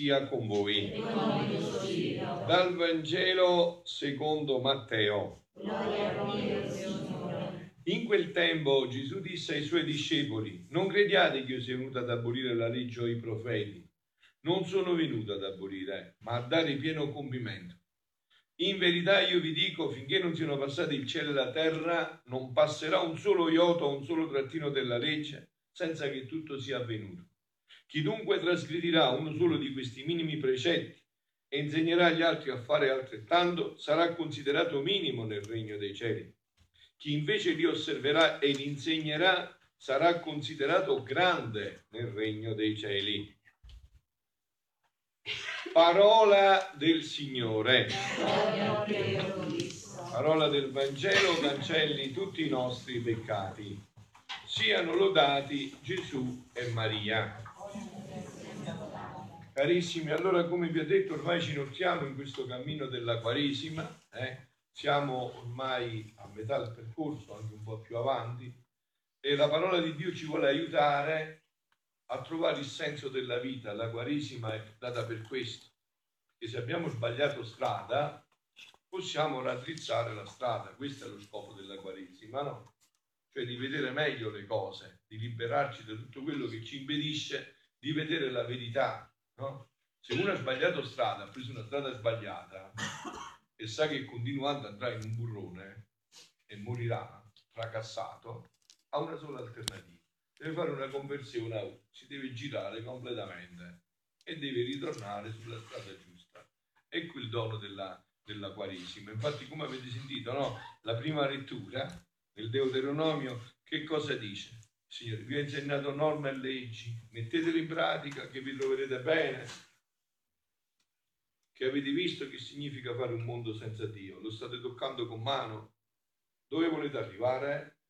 sia con voi. Dal Vangelo secondo Matteo. In quel tempo Gesù disse ai suoi discepoli, non crediate che io sia venuto ad abolire la legge o i profeti. Non sono venuto ad abolire, ma a dare pieno compimento. In verità io vi dico, finché non siano passati il cielo e la terra, non passerà un solo iota o un solo trattino della legge senza che tutto sia avvenuto. Chi dunque trasgredirà uno solo di questi minimi precetti e insegnerà agli altri a fare altrettanto, sarà considerato minimo nel regno dei cieli. Chi invece li osserverà e li insegnerà sarà considerato grande nel regno dei cieli. Parola del Signore. Parola del Vangelo cancelli tutti i nostri peccati. Siano lodati Gesù e Maria. Carissimi, allora come vi ho detto ormai ci nottiamo in questo cammino della Quaresima, eh? siamo ormai a metà del percorso, anche un po' più avanti, e la parola di Dio ci vuole aiutare a trovare il senso della vita. La Quaresima è data per questo, che se abbiamo sbagliato strada possiamo raddrizzare la strada. Questo è lo scopo della Quaresima, no? Cioè di vedere meglio le cose, di liberarci da tutto quello che ci impedisce di vedere la verità, no? Se uno ha sbagliato strada, ha preso una strada sbagliata e sa che continuando andrà in un burrone e morirà fracassato, ha una sola alternativa deve fare una conversione a U, si deve girare completamente e deve ritornare sulla strada giusta. Ecco il dono della, della Quaresima. Infatti, come avete sentito, no? la prima lettura del Deuteronomio, che cosa dice? Signore, vi ho insegnato norme e leggi, mettetele in pratica che vi troverete bene, che avete visto che significa fare un mondo senza Dio, lo state toccando con mano. Dove volete arrivare?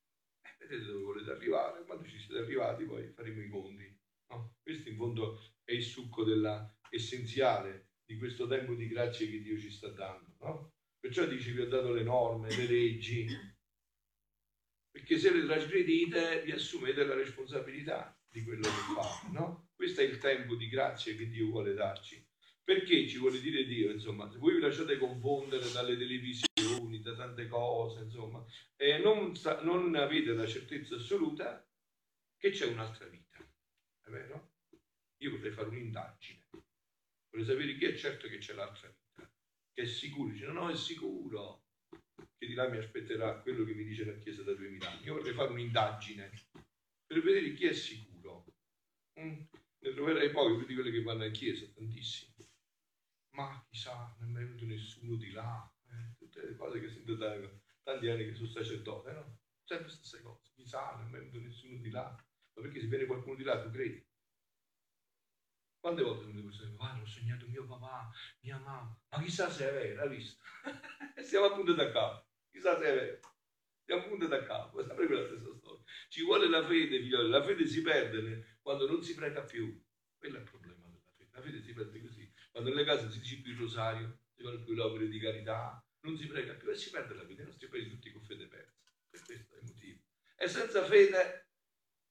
vedete dove volete arrivare, quando ci siete arrivati poi faremo i conti. No? Questo in fondo è il succo della, essenziale di questo tempo di grazia che Dio ci sta dando. No? Perciò dice vi ho dato le norme, le leggi, perché se le trasgredite vi assumete la responsabilità di quello che fate. No? Questo è il tempo di grazia che Dio vuole darci. Perché ci vuole dire Dio, insomma, se voi vi lasciate confondere dalle televisioni, da tante cose, insomma, e non, non avete la certezza assoluta che c'è un'altra vita, è vero? Io vorrei fare un'indagine, vorrei sapere chi è certo che c'è l'altra vita, che è sicuro, dice no, no, è sicuro, che di là mi aspetterà quello che mi dice la Chiesa da 2000 anni. Io vorrei fare un'indagine per vedere chi è sicuro. Mm? Ne troverai pochi più di quelli che vanno in chiesa, tantissimi ma chissà, non è mai venuto nessuno di là, eh, tutte le cose che sento da tanti anni che sono sacerdote, no? Sempre le stesse cose, chissà, non è mai venuto nessuno di là, ma perché se viene qualcuno di là tu credi? Quante volte sono persone, guarda, ho sognato mio papà, mia mamma, ma chissà se è vero, hai visto? Siamo appunto da capo, chissà se è vero. Siamo appunto da capo, è sempre quella stessa storia. Ci vuole la fede, figlioli, la fede si perde quando non si prega più. Quello è il problema della fede. La fede si perde così quando nelle case si dice più il rosario, si fanno più le opere di carità, non si prega più e si perde la vita. I nostri paesi tutti con fede persa. Per questo è il motivo. E senza fede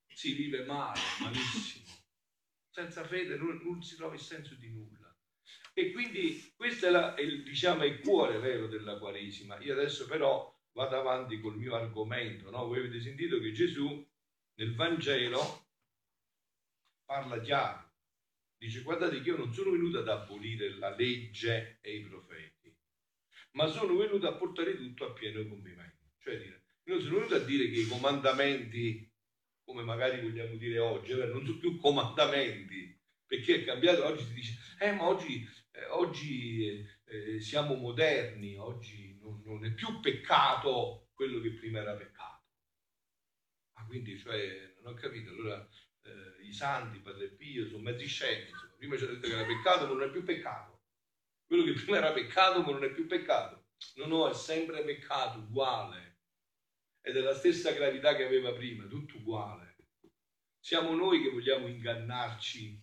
si vive male, malissimo. Senza fede non, non si trova il senso di nulla. E quindi questo è, la, è il, diciamo, il cuore vero della Quaresima. Io adesso però vado avanti col mio argomento. No? Voi avete sentito che Gesù nel Vangelo parla chiaro Dice guardate che io non sono venuto ad abolire la legge e i profeti, ma sono venuto a portare tutto a pieno compimento. Cioè dire, non sono venuto a dire che i comandamenti, come magari vogliamo dire oggi, non sono più comandamenti, perché è cambiato, oggi si dice, eh ma oggi, eh, oggi eh, siamo moderni, oggi non, non, è più peccato quello che prima era peccato. Ma quindi, cioè, non ho capito, allora eh, i santi, Padre Pio, sono mezzi scemi. Prima ci ha detto che era peccato, ma non è più peccato. Quello che prima era peccato, ma non è più peccato. No, no, è sempre peccato, uguale. È la stessa gravità che aveva prima, tutto uguale. Siamo noi che vogliamo ingannarci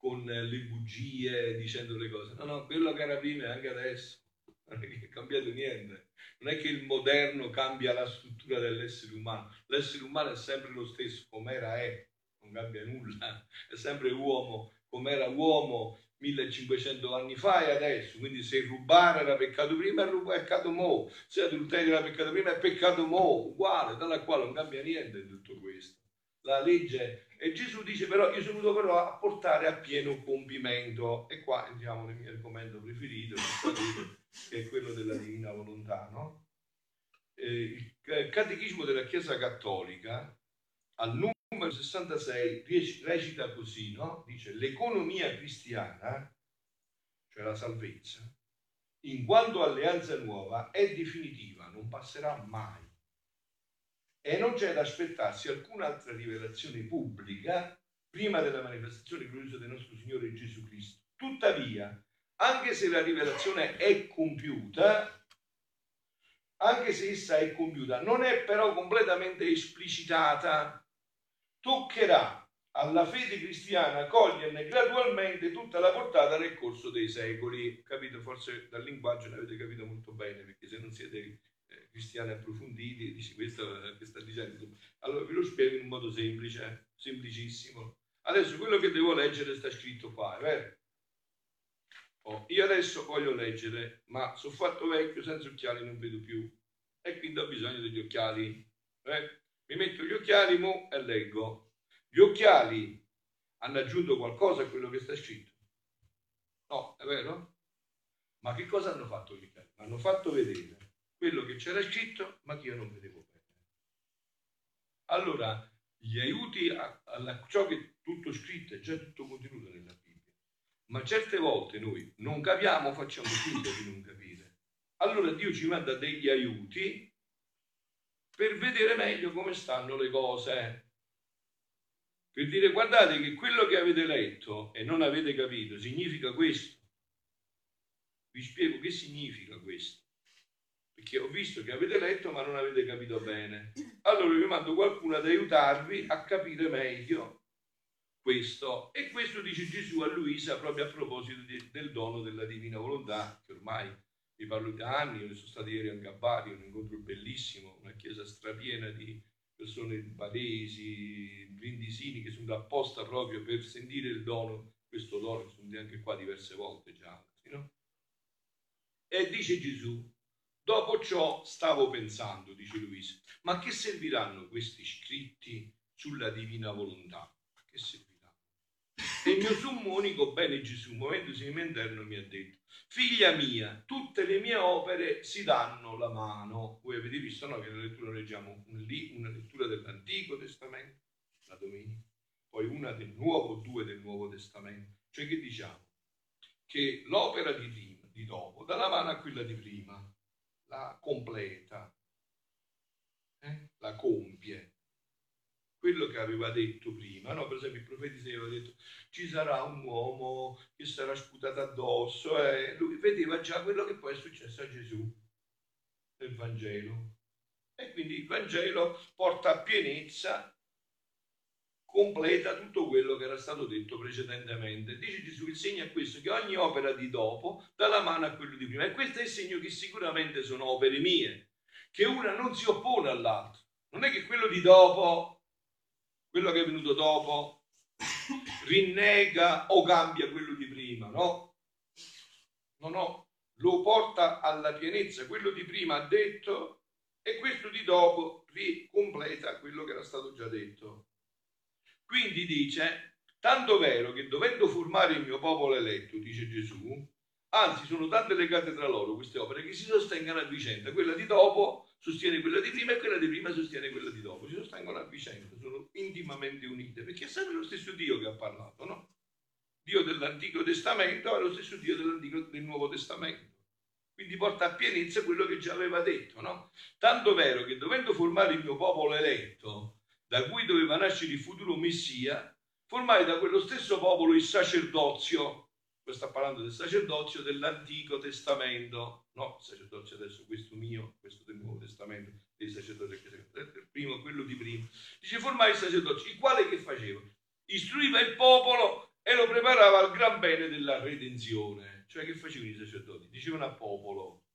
con le bugie, dicendo le cose. No, no, quello che era prima è anche adesso. Non è che è cambiato niente. Non è che il moderno cambia la struttura dell'essere umano. L'essere umano è sempre lo stesso, come era è non cambia nulla, è sempre uomo come era uomo 1500 anni fa e adesso, quindi se rubare era peccato prima è peccato mo, se adulterio era peccato prima è peccato mo, uguale, dalla quale non cambia niente tutto questo. La legge, e Gesù dice però io sono venuto però a portare a pieno compimento, e qua entriamo nel mio argomento preferito, che è quello della divina volontà, no? Eh, il catechismo della Chiesa Cattolica al numero numero 66 recita così, no? Dice l'economia cristiana, cioè la salvezza, in quanto alleanza nuova è definitiva, non passerà mai. E non c'è da aspettarsi alcun'altra rivelazione pubblica prima della manifestazione gloriosa del nostro Signore Gesù Cristo. Tuttavia, anche se la rivelazione è compiuta, anche se essa è compiuta, non è però completamente esplicitata toccherà alla fede cristiana coglierne gradualmente tutta la portata nel corso dei secoli. Capito? Forse dal linguaggio ne avete capito molto bene, perché se non siete cristiani approfonditi, dici questo che sta dicendo. Allora vi lo spiego in un modo semplice, semplicissimo. Adesso quello che devo leggere sta scritto qua, è vero? Oh, io adesso voglio leggere, ma sono fatto vecchio, senza occhiali non vedo più. E quindi ho bisogno degli occhiali. Eh? mi metto gli occhiali mo e leggo. Gli occhiali hanno aggiunto qualcosa a quello che sta scritto? No, è vero? Ma che cosa hanno fatto gli occhiali? Hanno fatto vedere quello che c'era scritto, ma che io non vedevo bene. Allora, gli aiuti a, a, ciò che è tutto scritto è già tutto contenuto nella Bibbia. Ma certe volte noi non capiamo, facciamo finta di non capire. Allora Dio ci manda degli aiuti per vedere meglio come stanno le cose. Per dire guardate che quello che avete letto e non avete capito significa questo. Vi spiego che significa questo. Perché ho visto che avete letto ma non avete capito bene. Allora vi mando qualcuno ad aiutarvi a capire meglio questo. E questo dice Gesù a Luisa proprio a proposito di, del dono della divina volontà, che ormai vi parlo di anni, io sono stato ieri anche a Bari, un incontro bellissimo, una chiesa strapiena di persone baresi, brindisini che sono apposta proprio per sentire il dono, questo dono, sono venuti anche qua diverse volte già, no? E dice Gesù, dopo ciò stavo pensando, dice Luisa, ma che serviranno questi scritti sulla divina volontà? Che serviranno? E il mio sommo unico bene Gesù, muovendosi in interno, mi ha detto, figlia mia, tutte le mie opere si danno la mano. Voi avete visto no, che nella lettura leggiamo una lettura dell'Antico Testamento, la domenica, poi una del Nuovo, due del Nuovo Testamento. Cioè che diciamo? Che l'opera di prima, di dopo, dà la mano a quella di prima, la completa, eh? la compie quello che aveva detto prima, no? per esempio il profeta Isaia aveva detto ci sarà un uomo che sarà sputato addosso e lui vedeva già quello che poi è successo a Gesù nel Vangelo e quindi il Vangelo porta a pienezza completa tutto quello che era stato detto precedentemente. Dice Gesù, il segno è questo, che ogni opera di dopo dà la mano a quello di prima. E questo è il segno che sicuramente sono opere mie, che una non si oppone all'altra. Non è che quello di dopo quello che è venuto dopo rinnega o cambia quello di prima, no? No, no, lo porta alla pienezza, quello di prima ha detto e questo di dopo ricompleta quello che era stato già detto. Quindi dice, tanto vero che dovendo formare il mio popolo eletto, dice Gesù, anzi sono tante legate tra loro queste opere che si sostengono a vicenda, quella di dopo sostiene quella di prima e quella di prima sostiene quella di dopo, si sostengono a vicenda, sono intimamente unite, perché è sempre lo stesso Dio che ha parlato, no? Dio dell'Antico Testamento è lo stesso Dio del Nuovo Testamento. Quindi porta a pienezza quello che già aveva detto, no? Tanto vero che dovendo formare il mio popolo eletto, da cui doveva nascere il futuro Messia, formai da quello stesso popolo il sacerdozio poi sta parlando del sacerdozio dell'Antico Testamento, no, il sacerdozio adesso questo mio, questo del Nuovo Testamento, dei sacerdoti del primo, quello di prima. Dice formare il sacerdozio, il quale che faceva? Istruiva il popolo e lo preparava al gran bene della redenzione. Cioè che facevano i sacerdoti? Dicevano al popolo,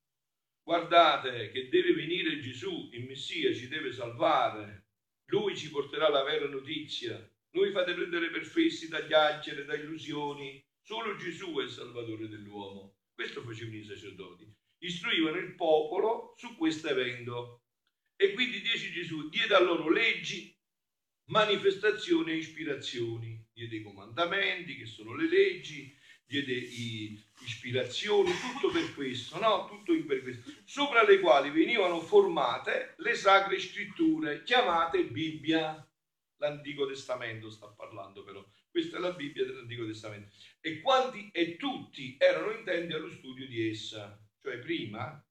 guardate che deve venire Gesù, il Messia ci deve salvare, lui ci porterà la vera notizia. Noi fate prendere per fessi dagli angeli, da illusioni, Solo Gesù è il Salvatore dell'uomo. Questo facevano i sacerdoti. Istruivano il popolo su questo evento. E quindi dice Gesù, diede a loro leggi, manifestazioni e ispirazioni. Diede i comandamenti, che sono le leggi, diede i, ispirazioni, tutto per questo, no? Tutto per questo. Sopra le quali venivano formate le sacre scritture, chiamate Bibbia. L'Antico Testamento sta parlando però. Questa è la Bibbia dell'Antico Testamento. E quanti e tutti erano intenti allo studio di essa. Cioè prima,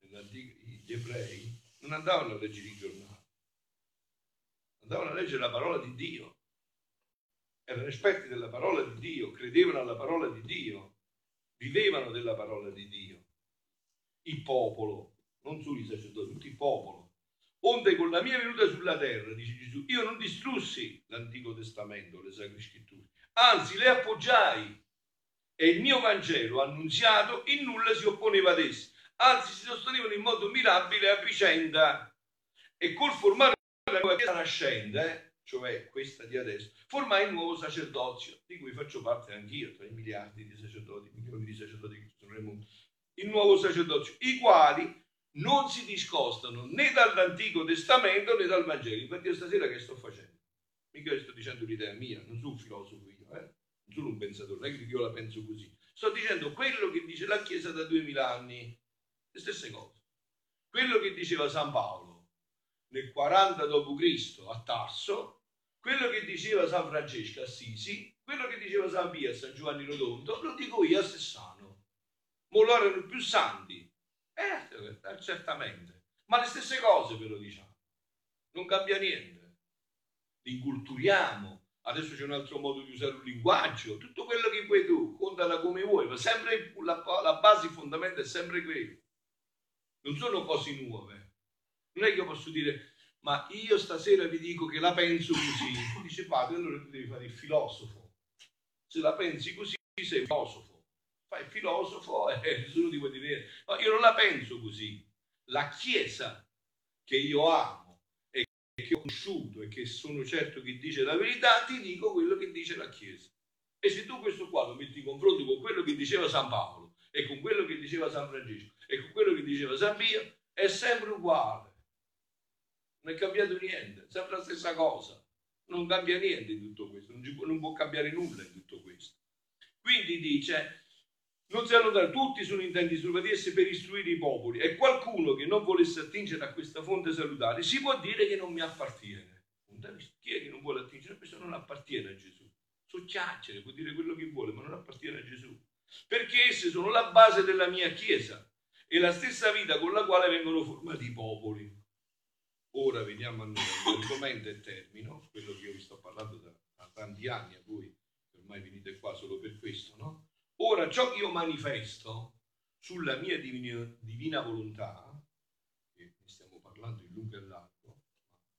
gli ebrei non andavano a leggere i giornali, andavano a leggere la parola di Dio. Erano esperti della parola di Dio, credevano alla parola di Dio, vivevano della parola di Dio. Il popolo, non solo i sacerdoti, tutto il popolo. Onde con la mia venuta sulla terra, dice Gesù, io non distrussi l'Antico Testamento, le Sacre Scritture, anzi le appoggiai. E il mio Vangelo annunziato in nulla si opponeva ad esse, anzi si sostenevano in modo mirabile a vicenda. E col formare la nuova chiesa nascente, cioè questa di adesso, formai il nuovo sacerdozio, di cui faccio parte anch'io, tra i miliardi di sacerdoti, milioni di sacerdoti che ci sono nel mondo, il nuovo sacerdozio, i quali non si discostano né dall'Antico Testamento né dal Vangelo. Infatti, stasera che sto facendo? Mica sto dicendo l'idea mia, non sono un filosofo io, eh? non sono un pensatore, non è che io la penso così. Sto dicendo quello che dice la Chiesa da duemila anni, le stesse cose. Quello che diceva San Paolo nel 40 d.C. a Tarso, quello che diceva San Francesco Assisi, quello che diceva San Pia San Giovanni Rotondo, lo dico io a Sessano. Ma loro erano più santi eh, eh, certamente. Ma le stesse cose ve lo diciamo. Non cambia niente. Inculturiamo. Adesso c'è un altro modo di usare un linguaggio. Tutto quello che vuoi tu, contala come vuoi, ma sempre la, la base fondamenta è sempre quello. Non sono cose nuove. Non è che io posso dire, ma io stasera vi dico che la penso così. Dice, padre, allora tu devi fare il filosofo. Se la pensi così, sei filosofo. Fai il filosofo e nessuno ti può dire no, io non la penso così. La chiesa che io amo e che ho conosciuto e che sono certo che dice la verità ti dico quello che dice la chiesa. E se tu questo qua lo metti in confronto con quello che diceva San Paolo e con quello che diceva San Francesco e con quello che diceva San Pio è sempre uguale non è cambiato niente sempre la stessa cosa non cambia niente in tutto questo non, può, non può cambiare nulla in tutto questo quindi dice non si allontana, tutti sono intenti sulla di esse per istruire i popoli e qualcuno che non volesse attingere a questa fonte salutare si può dire che non mi appartiene. Chi è che non vuole attingere? Questo non appartiene a Gesù. So chiacchiere, può dire quello che vuole, ma non appartiene a Gesù. Perché esse sono la base della mia Chiesa e la stessa vita con la quale vengono formati i popoli. Ora veniamo a noi, l'argomento e termino, quello che io vi sto parlando da, da tanti anni a voi, ormai venite qua solo per questo, no? Ora, ciò che io manifesto sulla mia divina, divina volontà, che ne stiamo parlando in lungo e largo,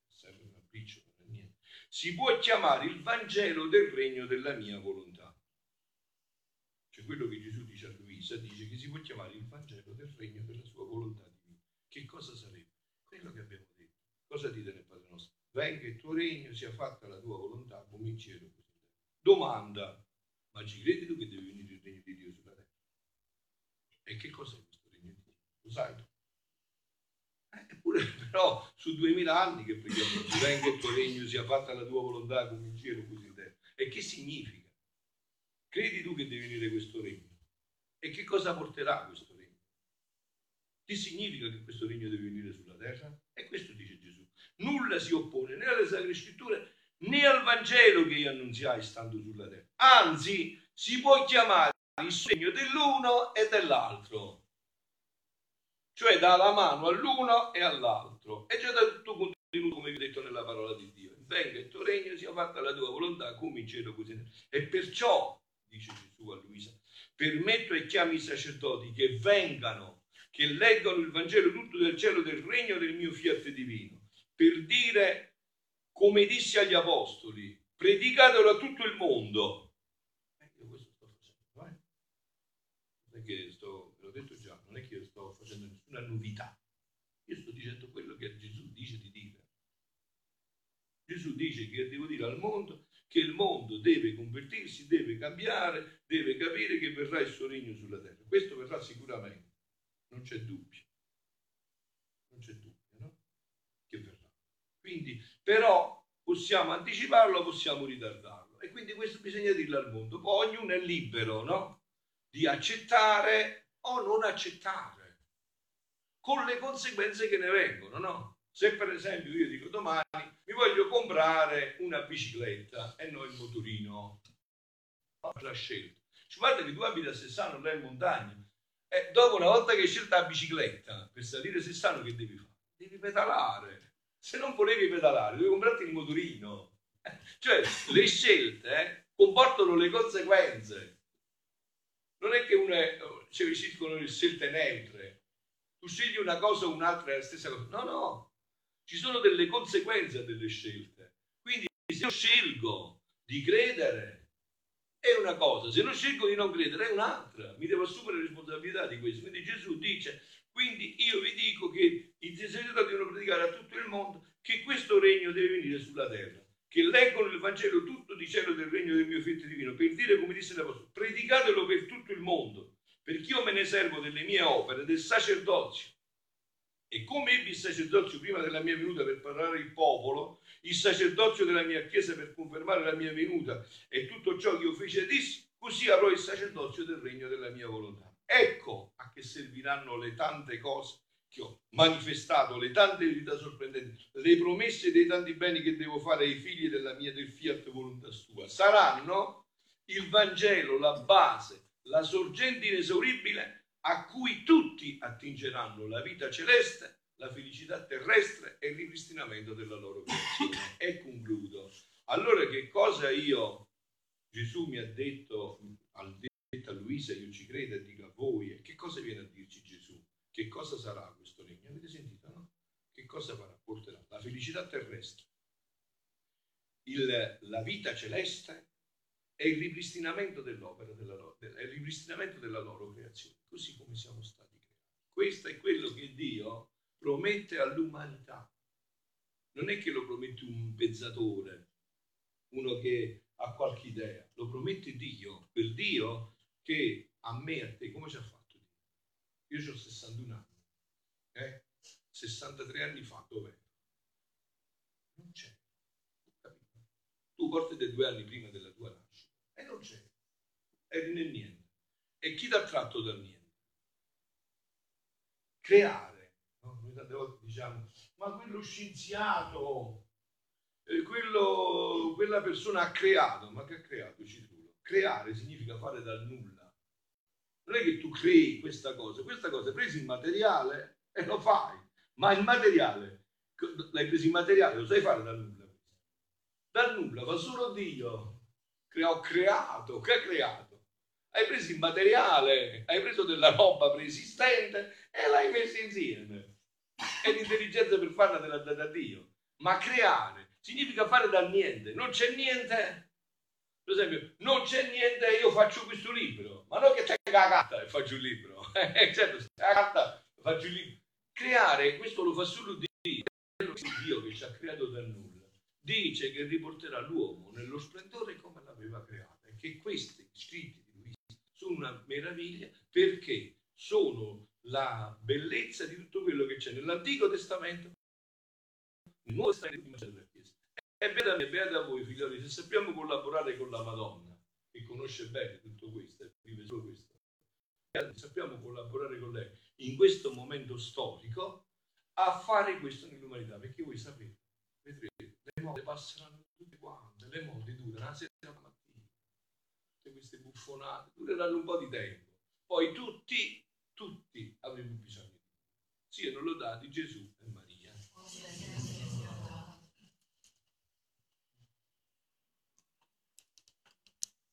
ma serve una briciola niente, si può chiamare il Vangelo del regno della mia volontà. Cioè quello che Gesù dice a Luisa, dice che si può chiamare il Vangelo del regno della sua volontà divina. Che cosa sarebbe? Quello che abbiamo. Cosa dite nel Padre nostro? Venga il tuo regno, sia fatta la tua volontà, come in cielo. Domanda, ma ci credi tu che devi venire il regno di Dio sulla terra? E che cos'è questo regno di Dio? Lo sai tu? Eh, eppure però su duemila anni che preghiamo, ci venga il tuo regno, sia fatta la tua volontà come in cielo così in terra. E che significa? Credi tu che deve venire questo regno? E che cosa porterà questo regno? Che significa che questo regno deve venire sulla terra? E questo dice. Nulla si oppone né alle sacre scritture né al Vangelo che io annunziai stando sulla terra. Anzi, si può chiamare il segno dell'uno e dell'altro. Cioè dà mano all'uno e all'altro. E già da tutto contenuto, come vi ho detto nella parola di Dio. Venga il tuo regno, sia fatta la tua volontà, come in cielo così. E perciò, dice Gesù a Luisa, permetto e chiami i sacerdoti che vengano, che leggano il Vangelo tutto del cielo del regno del mio fiat divino, per dire come disse agli apostoli, predicatelo a tutto il mondo. Eh, questo sto facendo, eh? Non è che sto, ve l'ho detto già, non è che io sto facendo nessuna novità. Io sto dicendo quello che Gesù dice di dire. Gesù dice che devo dire al mondo che il mondo deve convertirsi, deve cambiare, deve capire che verrà il suo regno sulla terra. Questo verrà sicuramente, non c'è dubbio. Non c'è dubbio. Quindi, però, possiamo anticiparlo, possiamo ritardarlo. E quindi questo bisogna dirlo al mondo. Poi ognuno è libero, no? Di accettare o non accettare, con le conseguenze che ne vengono, no? Se per esempio io dico domani mi voglio comprare una bicicletta e non il motorino, la scelta. Ci guarda che tu abiti a Sessano, là in montagna, e dopo una volta che hai scelto la bicicletta, per salire Sessano che devi fare? Devi pedalare. Se non volevi pedalare, devi comprarti il motorino. Cioè, le scelte eh, comportano le conseguenze. Non è che una, cioè, esistono le scelte neutre. Tu scegli una cosa o un'altra è la stessa cosa. No, no, ci sono delle conseguenze delle scelte. Quindi se io scelgo di credere è una cosa, se non scelgo di non credere è un'altra, mi devo assumere responsabilità di questo. Quindi Gesù dice, quindi io vi dico che i sacerdoti devono predicare a tutto il mondo che questo regno deve venire sulla terra, che leggono il Vangelo tutto dicendo del regno del mio figlio divino, per dire come disse l'Apostolo, predicatelo per tutto il mondo, perché io me ne servo delle mie opere, del sacerdozio e come ebbi il sacerdozio prima della mia venuta per parlare il popolo, il sacerdozio della mia chiesa per confermare la mia venuta e tutto ciò che io feci e dissi, così avrò il sacerdozio del regno della mia volontà. Ecco a che serviranno le tante cose che ho manifestato, le tante verità sorprendenti, le promesse dei tanti beni che devo fare ai figli della mia del fiat volontà sua. Saranno il Vangelo, la base, la sorgente inesauribile a cui tutti attingeranno la vita celeste, la felicità terrestre e il ripristinamento della loro creazione. e concludo. Allora che cosa io, Gesù mi ha detto, ha detto a Luisa, io ci credo e dico a voi, e che cosa viene a dirci Gesù? Che cosa sarà questo regno? Avete sentito, no? Che cosa farà? Porterà la felicità terrestre, il, la vita celeste è il ripristinamento dell'opera, della è il ripristinamento della loro creazione, così come siamo stati creati. Questo è quello che Dio promette all'umanità. Non è che lo promette un pensatore, uno che ha qualche idea, lo promette Dio, quel Dio che a me, a te, come ci ha fatto Dio? Io ho 61 anni, eh? 63 anni fa, dov'è? Non c'è. Tu porti dei due anni prima della tua nascita e non c'è. Eri nel niente. E chi ti ha tratto dal niente? Creare. No? Noi tante volte diciamo, ma quello scienziato, eh, quello, quella persona ha creato. Ma che ha creato? Citrulo. Creare significa fare dal nulla. Non è che tu crei questa cosa, questa cosa è presa in materiale e lo fai, ma il materiale, l'hai preso in materiale, lo sai fare dal nulla. Dal nulla fa solo Dio che ho creato, che ha creato? Hai preso il materiale, hai preso della roba preesistente e l'hai messa insieme. E l'intelligenza per farla te l'ha data Dio. Ma creare significa fare dal niente. Non c'è niente. Per esempio, non c'è niente io faccio questo libro. Ma non che c'è la carta e faccio un libro. Eh, certo, la carta faccio un libro. Creare, questo lo fa solo Dio. Dio che ci ha creato da nulla dice che riporterà l'uomo nello splendore come l'aveva creato e che questi scritti di lui sono una meraviglia perché sono la bellezza di tutto quello che c'è nell'Antico Testamento, nel Nuovo Testamento. E beata, beata voi, figlioli, se sappiamo collaborare con la Madonna, che conosce bene tutto questo e vive solo questo, sappiamo collaborare con lei in questo momento storico a fare questo nell'umanità, perché voi sapete, vedrete, le mode passeranno tutte quante, le mode durano la sera la mattina, tutte queste buffonate dureranno un po' di tempo, poi tutti, tutti avremo bisogno Siano lodati Gesù